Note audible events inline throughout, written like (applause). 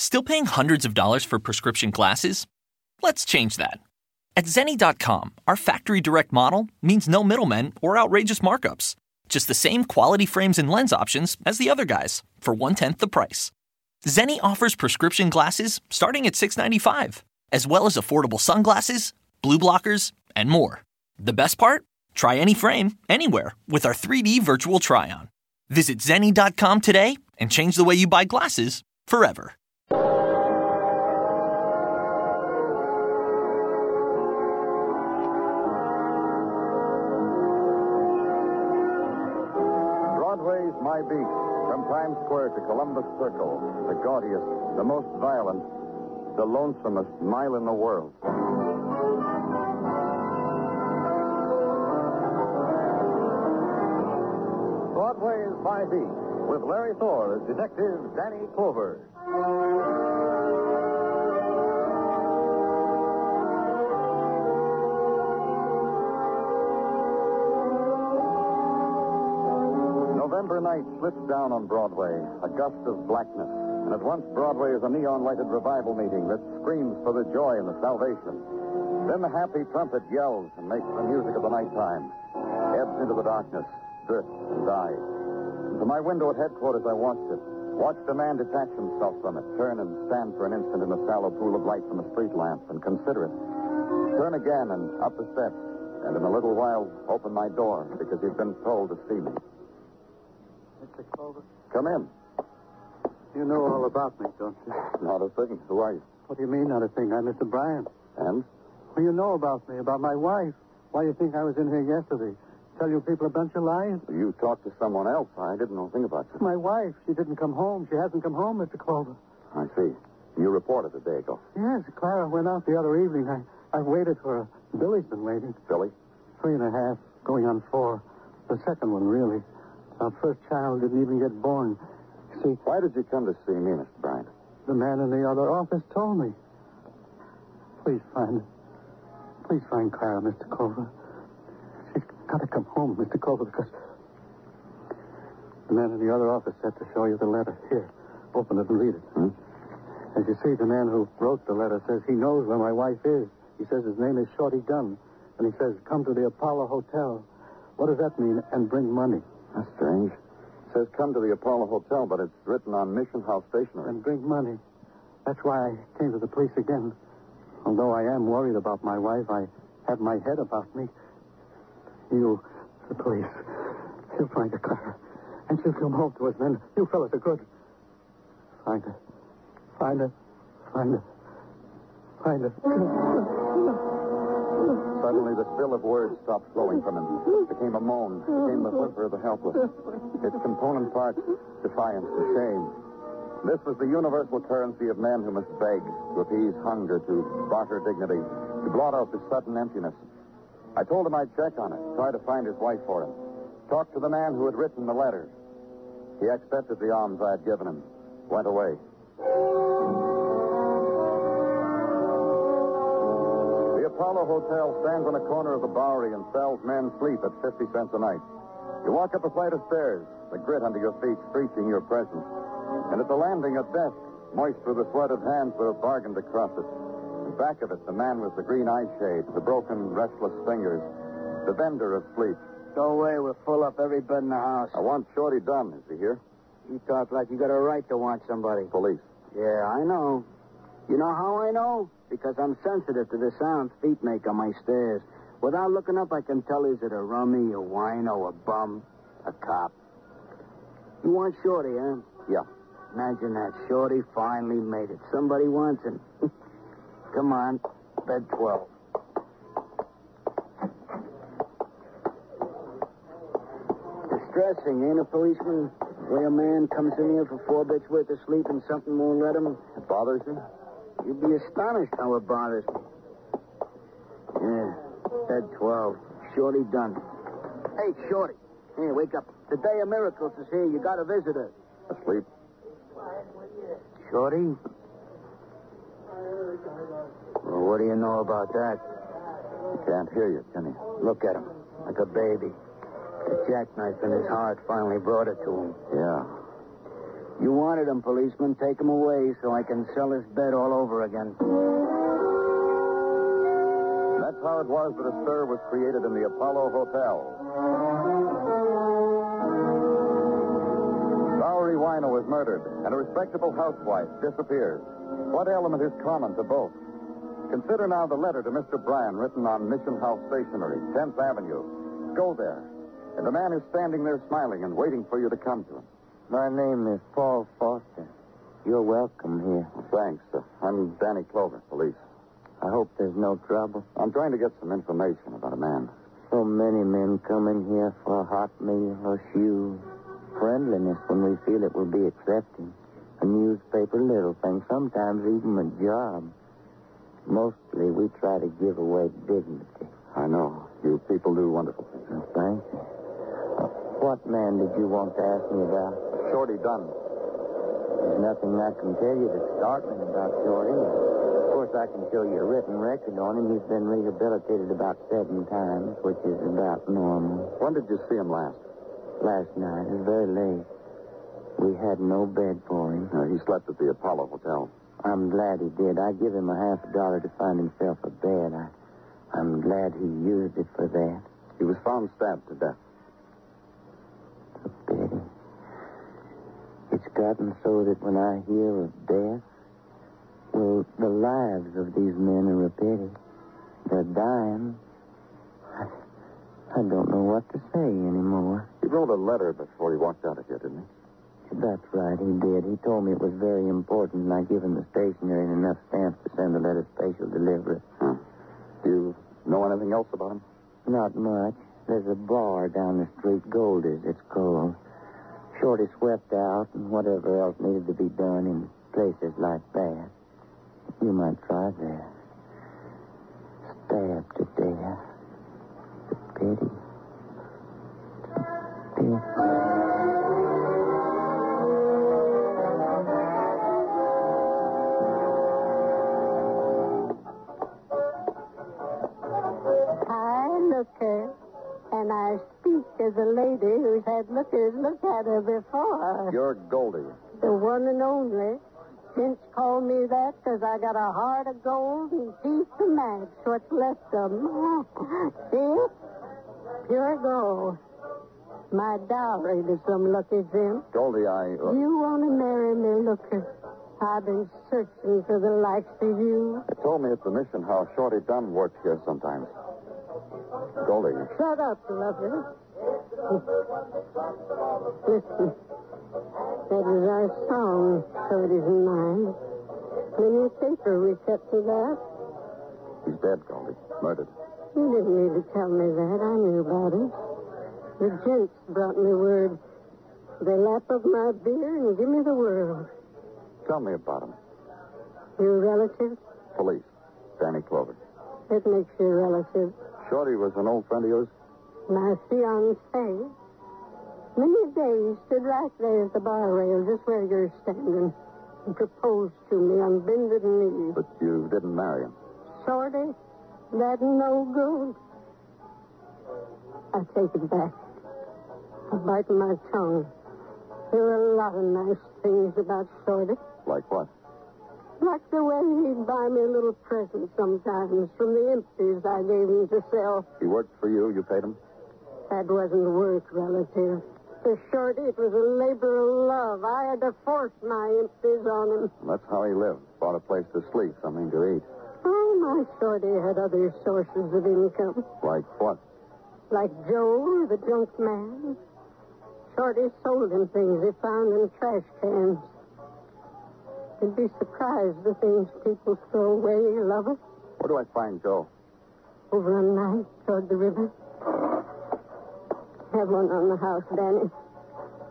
Still paying hundreds of dollars for prescription glasses? Let's change that. At Zenni.com, our factory direct model means no middlemen or outrageous markups. Just the same quality frames and lens options as the other guys for one tenth the price. Zenni offers prescription glasses starting at $6.95, as well as affordable sunglasses, blue blockers, and more. The best part? Try any frame, anywhere, with our 3D virtual try on. Visit Zenni.com today and change the way you buy glasses forever. The lonesomest mile in the world. Broadway's My Beat, with Larry Thor as Detective Danny Clover. November night slips down on Broadway, a gust of blackness. And at once, Broadway is a neon lighted revival meeting that screams for the joy and the salvation. Then the happy trumpet yells and makes the music of the nighttime, ebbs into the darkness, drifts and dies. And from my window at headquarters, I watched it. Watched a man detach himself from it, turn and stand for an instant in the sallow pool of light from a street lamp, and consider it. Turn again and up the steps, and in a little while open my door because he's been told to see me. Mr. Clover, Come in. You know all about me, don't you? Not a thing. Who are you? What do you mean, not a thing? I'm Mr. Bryan. And? Well, you know about me, about my wife. Why do you think I was in here yesterday? Tell you people a bunch of lies? You talked to someone else. I didn't know a thing about you. My wife, she didn't come home. She hasn't come home, Mr. Clover. I see. You reported a day ago. Yes, Clara went out the other evening. I, I waited for her. Billy's been waiting. Billy? Three and a half, going on four. The second one, really. Our first child didn't even get born. See, Why did you come to see me, Mr. Bryan? the man in the other office told me. Please find Please find Clara, Mr. Clover. She's got to come home, Mr. Clover, because the man in the other office said to show you the letter. Here, open it and read it. Hmm? As you see, the man who wrote the letter says he knows where my wife is. He says his name is Shorty Dunne. And he says, come to the Apollo Hotel. What does that mean? And bring money. That's strange. Says come to the Apollo Hotel, but it's written on Mission House stationery. And bring money. That's why I came to the police again. Although I am worried about my wife, I have my head about me. You, the police, you'll find her, Clara. And she'll come home to us then. You fellas are good. Find her. Find her. Find her. Find her. Suddenly, the spill of words stopped flowing from him. It became a moan. It became the whimper of the helpless. Its component parts, defiance and shame. This was the universal currency of men who must beg to appease hunger, to barter dignity, to blot out the sudden emptiness. I told him I'd check on it, try to find his wife for him, talk to the man who had written the letter. He accepted the alms I had given him, went away. Apollo Hotel stands on a corner of the Bowery and sells men sleep at 50 cents a night. You walk up a flight of stairs, the grit under your feet screeching your presence. And at the landing, a desk, moist with the sweat of hands that have bargained across it. And back of it, the man with the green eye shade, the broken, restless fingers, the vendor of sleep. Go away. We're full up every bed in the house. I want Shorty Dunne. Is he here? You talk like you got a right to want somebody. Police. Yeah, I know. You know how I know? Because I'm sensitive to the sound feet make on my stairs. Without looking up, I can tell is it a rummy, a wino, a bum, a cop. You want Shorty, huh? Yeah. Imagine that. Shorty finally made it. Somebody wants him. (laughs) Come on. Bed 12. Distressing, ain't it, policeman? Way a man comes in here for four bits worth of sleep and something won't let him. It bothers you? You'd be astonished how it bothers me. Yeah, bed 12. Shorty Dunne. Hey, Shorty. Here, wake up. The day of miracles is here. You got a visitor. Asleep? Shorty? Well, what do you know about that? He can't hear you, can he? Look at him, like a baby. The jackknife in his heart finally brought it to him. Yeah. You wanted him, policeman. Take him away so I can sell this bed all over again. That's how it was that a stir was created in the Apollo Hotel. Bowery Wino was murdered, and a respectable housewife disappears. What element is common to both? Consider now the letter to Mr. Bryan written on Mission House Stationery, 10th Avenue. Go there, and the man is standing there smiling and waiting for you to come to him. My name is Paul Foster. You're welcome here. Thanks. Uh, I'm Danny Clover, police. I hope there's no trouble. I'm trying to get some information about a man. So many men come in here for a hot meal or shoes. Friendliness when we feel it will be accepting. A newspaper, little thing, sometimes even a job. Mostly we try to give away dignity. I know. You people do wonderful things. Well, thank you. Uh, what man did you want to ask me about? Shorty Dunne. There's nothing I can tell you that's startling about Shorty. Of course, I can show you a written record on him. He's been rehabilitated about seven times, which is about normal. When did you see him last? Last night, it was very late. We had no bed for him. Uh, he slept at the Apollo Hotel. I'm glad he did. I give him a half a dollar to find himself a bed. I, I'm glad he used it for that. He was found stabbed to death. A pity. It's gotten so that when I hear of death, well, the lives of these men are a pity. They're dying. I, I don't know what to say anymore. He wrote a letter before he walked out of here, didn't he? That's right, he did. He told me it was very important, and I give him the stationery and enough stamps to send the letter special delivery. Huh. Do you know anything else about him? Not much. There's a bar down the street, Goldie's, it's called. Shorty swept out and whatever else needed to be done in places like that. You might try there. Stabbed to death. A pity. Pity. Looker, and I speak as a lady who's had lookers look at her before. You're Goldie. The one and only. Since called me that 'cause I got a heart of gold and teeth to match what's left of 'em. See? Pure gold. My dowry to some lucky Jim. Goldie, I. Uh, You want to marry me, looker? I've been searching for the likes of you. They told me at the mission how Shorty Dunne worked here sometimes. Goldie, Shut up, lover. Listen. That is our song, so it isn't mine. The newspaper we kept to that. he's dead, Goldie. Murdered. You didn't need to tell me that. I knew about it. The gents brought me word. They lap up my beer and give me the world. Tell me about him. Your relative? Police. Danny Clover. It makes you a relative. Shorty was an old friend of yours? My fiancé. Many days stood right there at the bar rail, just where you're standing, and proposed to me on bended knee. But you didn't marry him. Shorty, that no good. I take it back. I bite my tongue. There are a lot of nice things about Shorty. Like what? Like the way he'd buy me a little present sometimes from the empties I gave him to sell. He worked for you. You paid him? That wasn't work, relative. To Shorty, it was a labor of love. I had to force my empties on him. That's how he lived. Bought a place to sleep, something to eat. Oh, my Shorty had other sources of income. Like what? Like Joe, the junk man. Shorty sold him things he found in trash cans. You'd be surprised the things people throw away, lover. Where do I find Joe? Over on night toward the river. Have one on the house, Danny.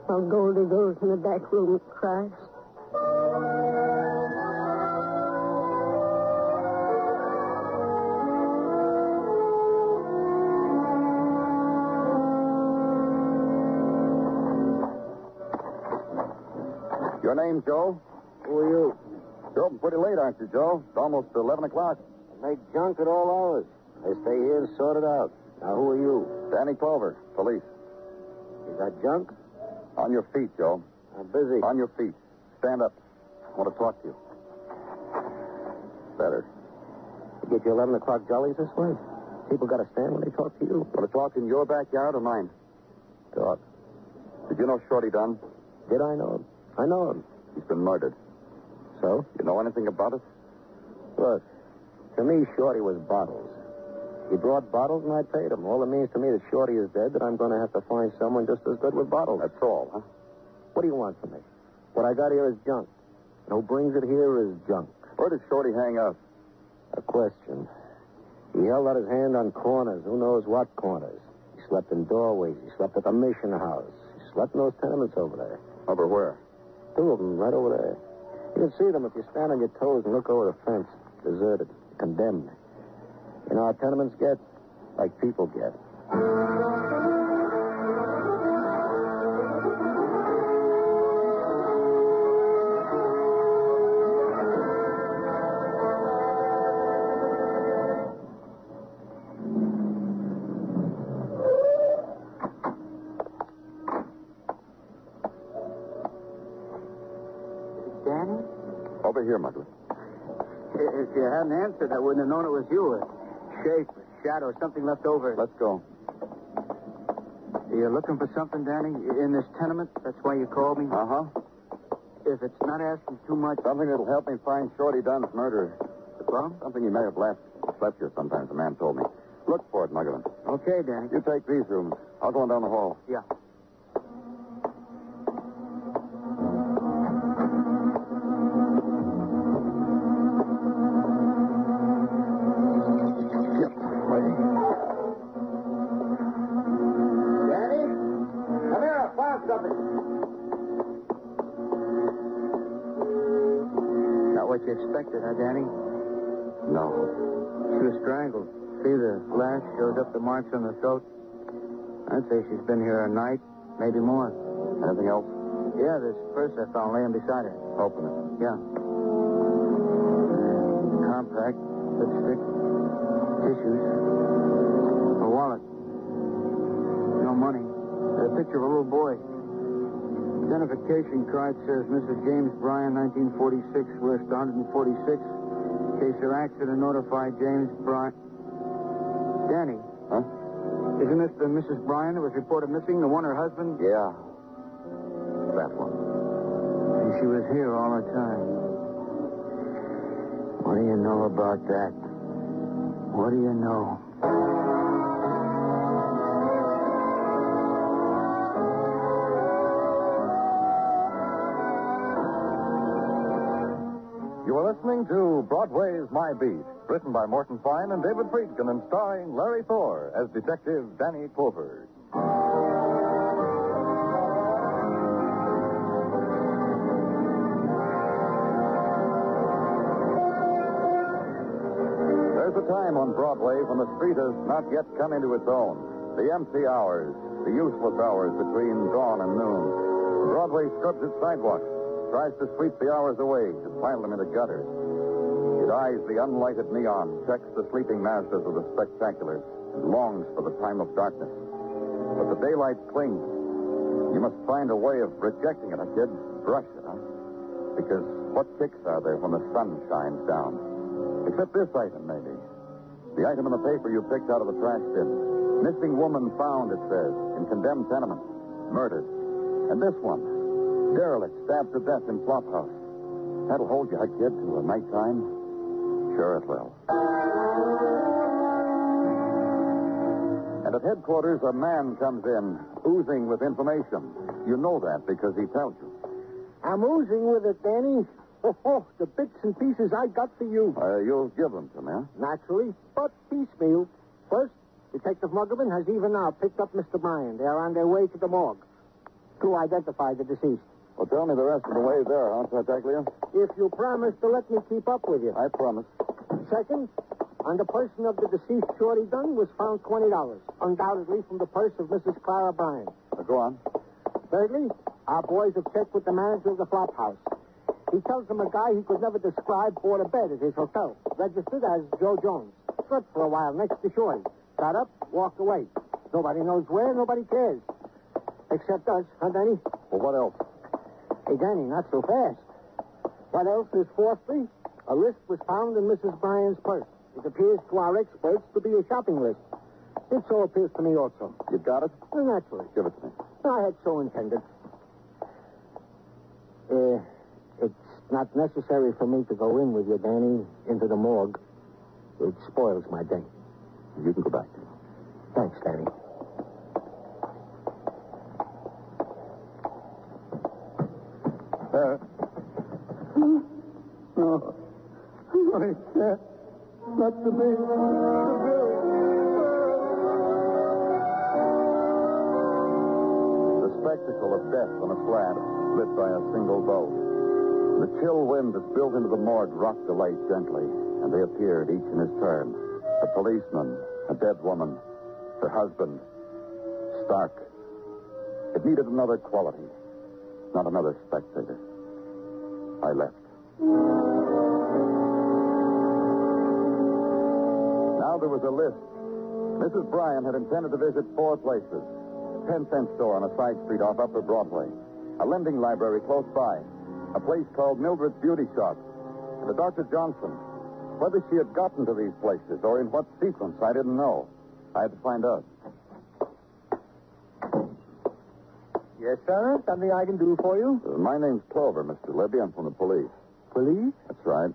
While Goldie goes in the back room and cries. Your name, Joe? Who are you? You're open pretty late, aren't you, Joe? It's almost 11 o'clock. Make junk at all hours. I stay here and sort it out. Now, who are you? Danny Clover, police. You got junk? On your feet, Joe. I'm busy. On your feet. Stand up. I want to talk to you. Better. You get your 11 o'clock jollies this way? People got to stand when they talk to you. Want to talk in your backyard or mine? Talk. Did you know Shorty Dunne? Did I know him? I know him. He's been murdered. So? You know anything about it? Look, to me, Shorty was bottles. He brought bottles and I paid him. All it means to me that Shorty is dead, that I'm going to have to find someone just as good with bottles. That's all, huh? What do you want from me? What I got here is junk. And who brings it here is junk. Where did Shorty hang out? A question. He held out his hand on corners. Who knows what corners? He slept in doorways. He slept at the mission house. He slept in those tenements over there. Over where? Two of them right over there. You can see them if you stand on your toes and look over the fence. Deserted. Condemned. You know how tenements get? Like people get. Hadn't answered, I wouldn't have known it was you. A shape, a shadow, something left over. Let's go. You're looking for something, Danny, in this tenement? That's why you called me? Uh huh. If it's not asking too much. Something that'll help me find Shorty Dunne's murderer. Well, Something he may have left. Slept here sometimes, the man told me. Look for it, Muggavan. okay, Danny. You take these rooms. I'll go on down the hall. Yeah. Not what you expected, huh, Danny? No. She was strangled. See, the lash shows up the marks on the throat. I'd say she's been here a night, maybe more. Anything else? Yeah, this purse I found laying beside her. Open it. Yeah. Compact, lipstick, tissues, a wallet. No money. A picture of a little boy. Identification card says Mrs. James Bryan, 1946, list 146. Case of accident, notify James Bryan. Danny, Huh? isn't this the Mrs. Bryan that was reported missing, the one her husband? Yeah. That one. And she was here all the time. What do you know about that? What do you know? You are listening to Broadway's My Beat, written by Morton Fine and David Friedkin and starring Larry Thor as Detective Danny Clover. There's a time on Broadway when the street has not yet come into its own. The empty hours, the useless hours between dawn and noon. Broadway scrubs its sidewalks, tries to sweep the hours away to pile them into gutters. It eyes the unlighted neon, checks the sleeping masters of the spectaculars, and longs for the time of darkness. But the daylight clings. You must find a way of rejecting it, huh, kid? Brush it, huh? Because what kicks are there when the sun shines down? Except this item, maybe. The item in the paper you picked out of the trash bin. Missing woman found, it says, in condemned tenement. Murdered. And this one. Derelict stabbed to death in Flophouse. That'll hold you, huh, kid, to a nighttime? Sure it will. And at headquarters, a man comes in, oozing with information. You know that because he tells you. I'm oozing with it, Danny. Oh, oh, the bits and pieces I got for you. Uh, you'll give them to me, huh? Naturally, but piecemeal. First, Detective Muggavan has even now picked up Mr. Bryan. They are on their way to the morgue to identify the deceased. Well, tell me the rest of the way there, huh, Tartaglia? If you promise to let me keep up with you. I promise. Second, on the person of the deceased Shorty Dunne was found $20, undoubtedly from the purse of Mrs. Clara Bryan. Uh, go on. Thirdly, our boys have checked with the manager of the flop house. He tells them a guy he could never describe bought a bed at his hotel, registered as Joe Jones. Slept for a while next to Shorty. Got up, walked away. Nobody knows where, nobody cares. Except us, huh, Danny? Well, what else? Hey, Danny, not so fast. What else is fourthly? A list was found in Mrs. Bryan's purse. It appears to our experts to be a shopping list. It so appears to me also. You got it? Well, naturally. Give it to me. I had so intended. Uh, it's not necessary for me to go in with you, Danny, into the morgue. It spoils my day. You can go back. Thanks, Danny. Uh, no. No, can't. To me. The spectacle of death on a slab, lit by a single bulb. The chill wind that built into the morgue rocked the light gently, and they appeared each in his turn. A policeman, a dead woman, her husband, Stark. It needed another quality, not another spectator. I left. Now there was a list. Mrs. Bryan had intended to visit four places. A ten cent store on a side street off Upper Broadway, a lending library close by, a place called Mildred's Beauty Shop, and a Dr. Johnson. Whether she had gotten to these places or in what sequence, I didn't know. I had to find out. Yes, sir. Something I can do for you? Uh, my name's Clover, Mr. Libby. I'm from the police. Police? That's right.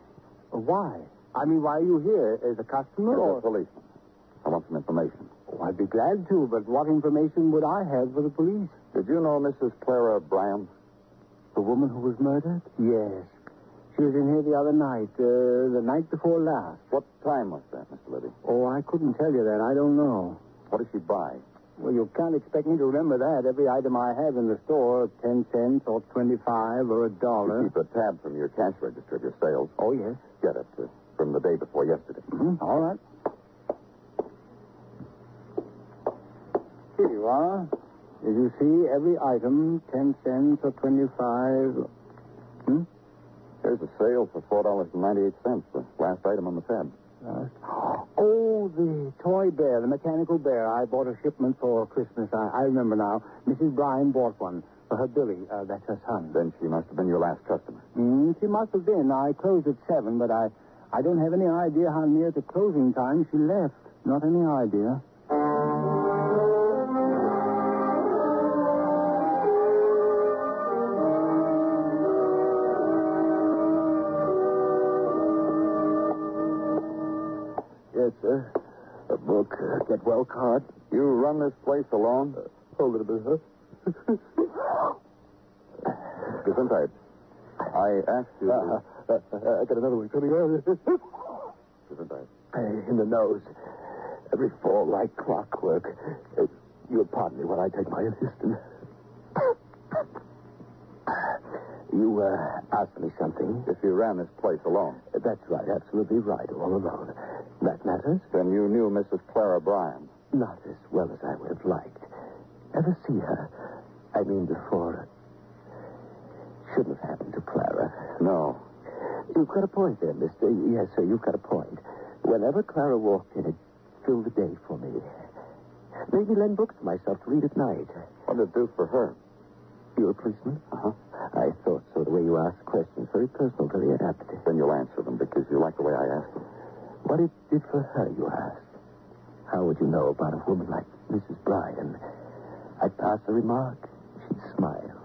Uh, Why? I mean, why are you here? As a customer or? a policeman. I want some information. Oh, I'd be glad to, but what information would I have for the police? Did you know Mrs. Clara Bryan? The woman who was murdered? Yes. She was in here the other night, uh, the night before last. What time was that, Mr. Libby? Oh, I couldn't tell you that. I don't know. What did she buy? Well, you can't expect me to remember that. Every item I have in the store, ten cents or twenty-five or a You dollar. keep a tab from your cash register of your sales. Oh, yes. Get it uh, from the day before yesterday. Mhm. All right. Here you are. Did you see every item, ten cents or twenty-five? Hmm? There's a sale for four dollars and ninety-eight cents. The last item on the tab. Uh, oh, the toy bear, the mechanical bear. I bought a shipment for Christmas. I, I remember now. Mrs. Bryan bought one for her Billy. Uh, that's her son. Then she must have been your last customer. Mm, she must have been. I closed at seven, but I, I don't have any idea how near to closing time she left. Not any idea. Well Cart, You run this place alone? Hold it a bit, huh? (laughs) Gesundheit. I asked you. Uh, uh, uh, I got another one coming out. (laughs) Gesundheit. in the nose. Every fall like clockwork. Uh, you'll pardon me while I take my assistant. You uh, asked me something. If you ran this place alone, That's right, absolutely right, all alone. That matters? then you knew Mrs. Clara Bryan. Not as well as I would have liked. Ever see her? I mean, before. Shouldn't have happened to Clara. No. You've got a point there, mister. Yes, sir, you've got a point. Whenever Clara walked in, it filled the day for me. Made me lend books to myself to read at night. What did it do for her? You're a policeman? Uh-huh. I thought so. The way you asked questions, very personal, very apt. Then you'll answer them because you like the way I ask them. What it did for her, you asked. How would you know about a woman like Mrs. Bryan? I'd pass a remark. She'd smile.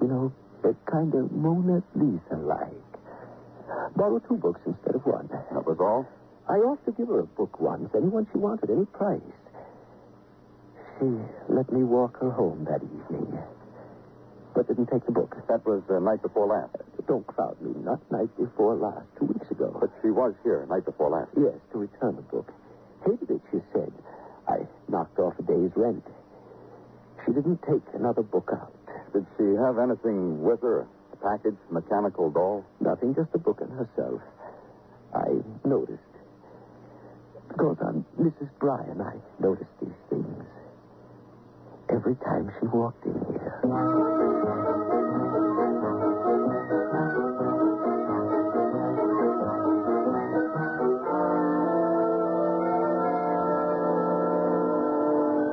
You know, a kind of Mona Lisa-like. Borrow two books instead of one. That was all? I offered to give her a book once, any one she wanted, any price. She let me walk her home that evening, but didn't take the book. That was the night before last. Don't crowd me. Not night before last, two weeks ago. But she was here night before last. Yes, to return the book. Hated it, she said. I knocked off a day's rent. She didn't take another book out. Did she have anything with her? A package, mechanical doll? Nothing, just a book and herself. I noticed. Goes on, Mrs. Bryan, I noticed these things. Every time she walked in here.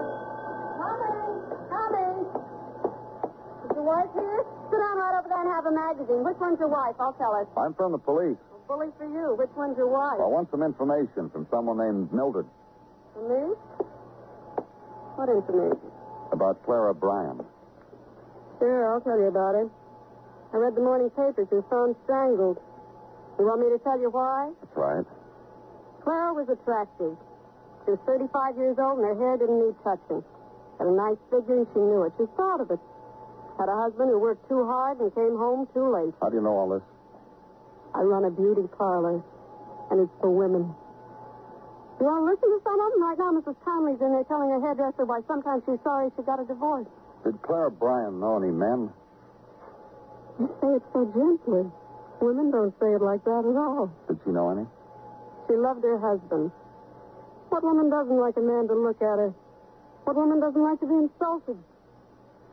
Coming, coming. Is your wife here? Sit down right over there and have a magazine. Which one's your wife? I'll tell her. I'm from the police. Bully for you. Which one's your wife? I want some information from someone named Mildred For me? What information? About Clara Bryan. Sure, I'll tell you about it. I read the morning papers. She was found strangled. You want me to tell you why? That's right. Clara was attractive. She was 35 years old and her hair didn't need touching. Had a nice figure and she knew it. She's proud of it. Had a husband who worked too hard and came home too late. How do you know all this? I run a beauty parlor, and it's for women. To listen to some of them? Right now, Mrs. Conley's in there telling her hairdresser why sometimes she's sorry she got a divorce. Did Clara Bryan know any men? You say it so gently. Women don't say it like that at all. Did she know any? She loved her husband. What woman doesn't like a man to look at her? What woman doesn't like to be insulted?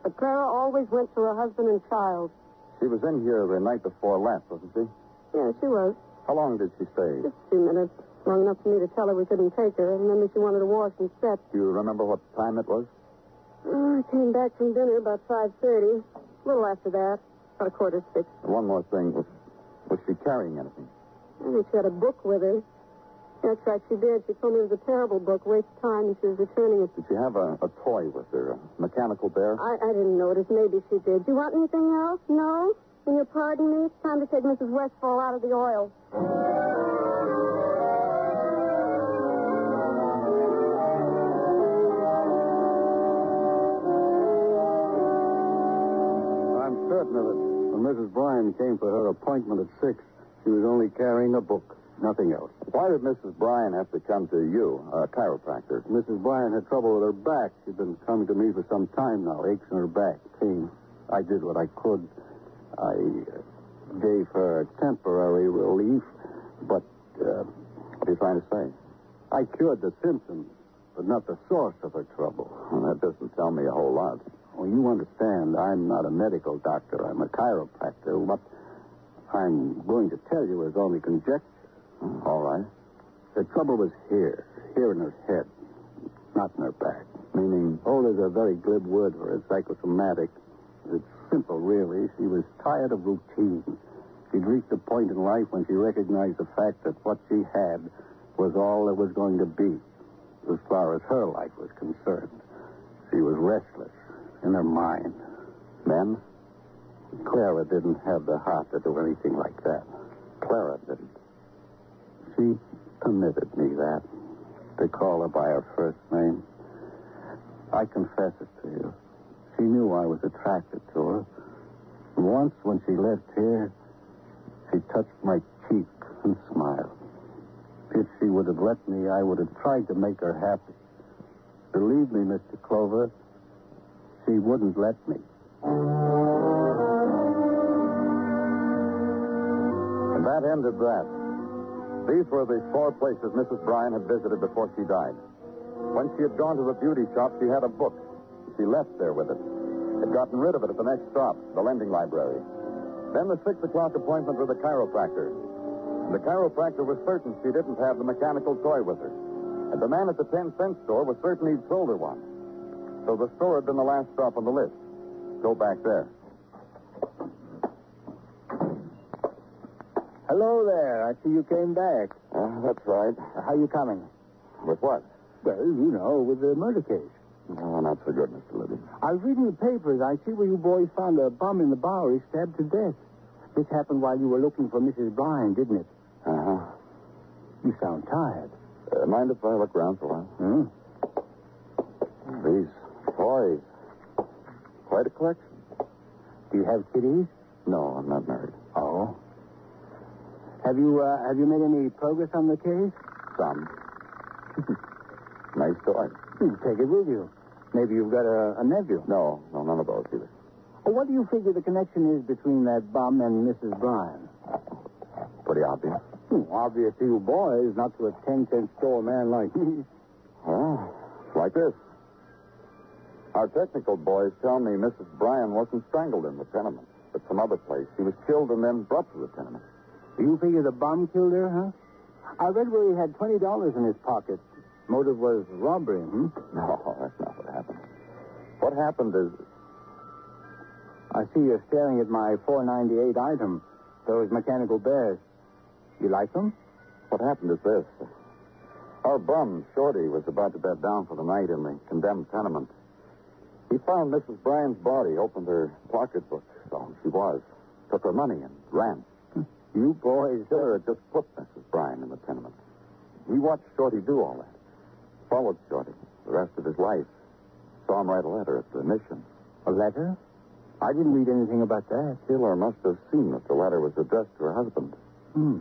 But Clara always went to her husband and child. She was in here the night before last, wasn't she? Yeah, she was. How long did she stay? Just a few minutes. Long enough for me to tell her we couldn't take her. And then she wanted to wash and set. Do you remember what time it was? Oh, I came back from dinner about 5.30. A little after that. About a quarter to six. One more thing. Was, was she carrying anything? I think she had a book with her. That's right, she did. She told me it was a terrible book, waste of time, and she was returning it. Did she have a, a toy with her? A mechanical bear? I, I didn't notice. Maybe she did. Do you want anything else? No? Then you'll pardon me? It's time to take Mrs. Westfall out of the oil. Came for her appointment at six, she was only carrying a book, nothing else. Why did Mrs. Bryan have to come to you, a chiropractor? Mrs. Bryan had trouble with her back. She'd been coming to me for some time now, aches in her back, pain. I did what I could. I uh, gave her temporary relief, but uh, What are you trying to say? I cured the symptoms, but not the source of her trouble. Well, that doesn't tell me a whole lot. Well, you understand, I'm not a medical doctor. I'm a chiropractor. What I'm going to tell you is only conjecture. All right. The trouble was here, here in her head, not in her back. Meaning, Oh, there's a very glib word for it, psychosomatic. It's simple, really. She was tired of routine. She'd reached a point in life when she recognized the fact that what she had was all there was going to be, as far as her life was concerned. She was restless in her mind. men? Clara didn't have the heart to do anything like that. Clara didn't. She permitted me that, to call her by her first name. I confess it to you. She knew I was attracted to her. Once, when she left here, she touched my cheek and smiled. If she would have let me, I would have tried to make her happy. Believe me, Mr. Clover, she wouldn't let me. And that ended that. These were the four places Mrs. Bryan had visited before she died. When she had gone to the beauty shop, she had a book. She left there with it. Had gotten rid of it at the next stop, the lending library. Then the six o'clock appointment with the chiropractor. The chiropractor was certain she didn't have the mechanical toy with her. And the man at the 10 cent store was certain he'd sold her one. So the store had been the last stop on the list. Go back there. Hello there. I see you came back. Uh, that's right. How you coming? With what? Well, you know, with the murder case. Oh, not so good, Mr. Libby. I was reading the papers. I see where you boys found a bum in the Bowery stabbed to death. This happened while you were looking for Mrs. Bryan, didn't it? Uh-huh. You sound tired. Uh, mind if I look around for a while? Hmm? Toys. Quite a collection. Do you have kitties? No, I'm not married. Oh. Have you uh, have you made any progress on the case? Some. (laughs) nice toy. You take it with you. Maybe you've got a, a nephew. No, no, none of those either. Well, what do you figure the connection is between that bum and Mrs. Bryan? Pretty obvious. Hmm, obvious to you boys, not to a ten-cent store man like me. Well, like this. Our technical boys tell me Mrs. Bryan wasn't strangled in the tenement, but some other place. She was killed and then brought to the tenement. You figure the bum killed her, huh? I read where he had twenty dollars in his pocket. Motive was robbery, hmm? No, (laughs) that's not what happened. What happened is I see you're staring at my 498 item. those mechanical bears. You like them? What happened is this. Our bum, Shorty, was about to bed down for the night in the condemned tenement. He found Mrs. Bryan's body, opened her pocketbook, so she was, took her money and ran. You boys. Had just put Mrs. Bryan in the tenement. He watched Shorty do all that. Followed Shorty the rest of his life. Saw him write a letter at the mission. A letter? I didn't read anything about that. Killer must have seen that the letter was addressed to her husband. Hmm.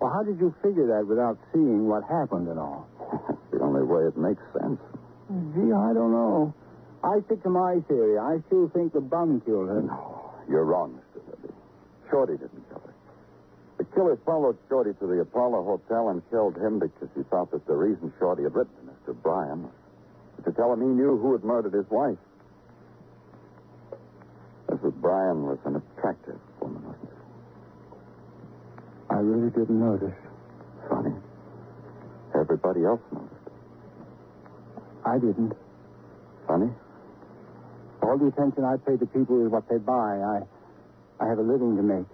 Well, how did you figure that without seeing what happened and all? (laughs) The only way it makes sense. Gee, I don't know. I stick to my theory. I still think the bum killed her. No, you're wrong, Mr. Libby. Shorty didn't kill her. The killer followed Shorty to the Apollo Hotel and killed him because he thought that the reason Shorty had written to Mr. Bryan was to tell him he knew who had murdered his wife. Mrs. Bryan was an attractive woman, wasn't she? I really didn't notice. Funny. Everybody else noticed. I didn't. Funny. All the attention I pay to people is what they buy. I, I have a living to make.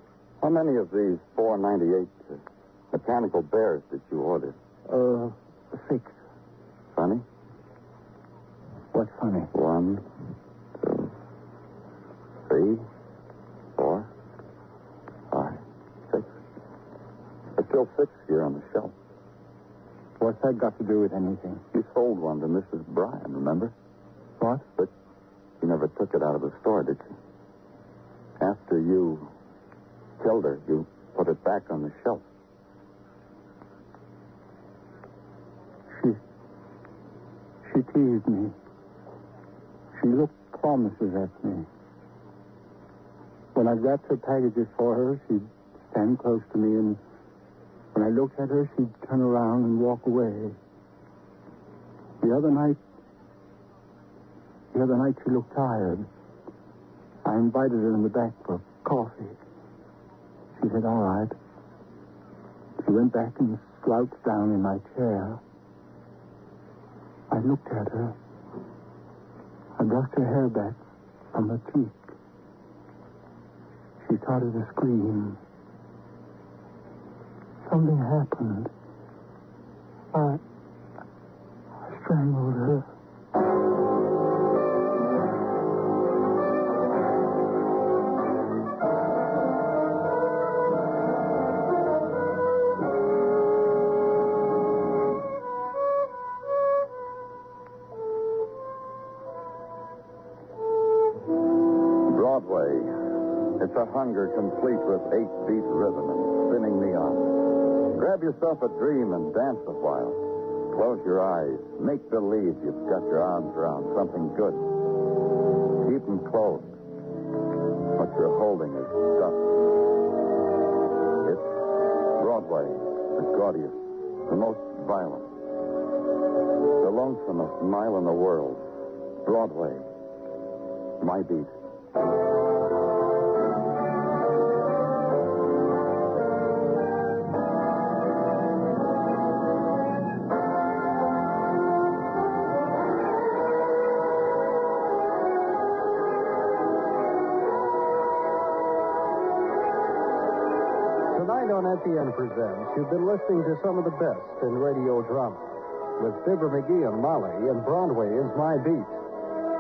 How many of these 498 uh, mechanical bears did you order? Uh, six. Funny. What's funny? One, two, three, four, five, six. There's still six here on the shelf. What's that got to do with anything? You sold one to Mrs. Bryan, remember? What? But never took it out of the store, did you? After you killed her, you put it back on the shelf. She. She teased me. She looked promises at me. When I wrapped her packages for her, she'd stand close to me, and when I looked at her, she'd turn around and walk away. The other night, the other night she looked tired. I invited her in the back for coffee. She said, all right. She went back and slouched down in my chair. I looked at her. I brushed her hair back from her cheek. She started to scream. Something happened. I, I strangled her. Complete with eight beat rhythm and spinning neon. Grab yourself a dream and dance a while. Close your eyes. Make believe you've got your arms around something good. Keep them closed. What you're holding is stuff. It's Broadway, the gaudiest, the most violent, the lonesomest mile in the world. Broadway, my beat. NPN Presents, you've been listening to some of the best in radio drama. With Fibber McGee and Molly and Broadway is My Beat.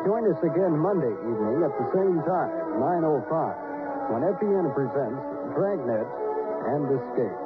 Join us again Monday evening at the same time, 9.05, when FPN presents Dragnet and Escape.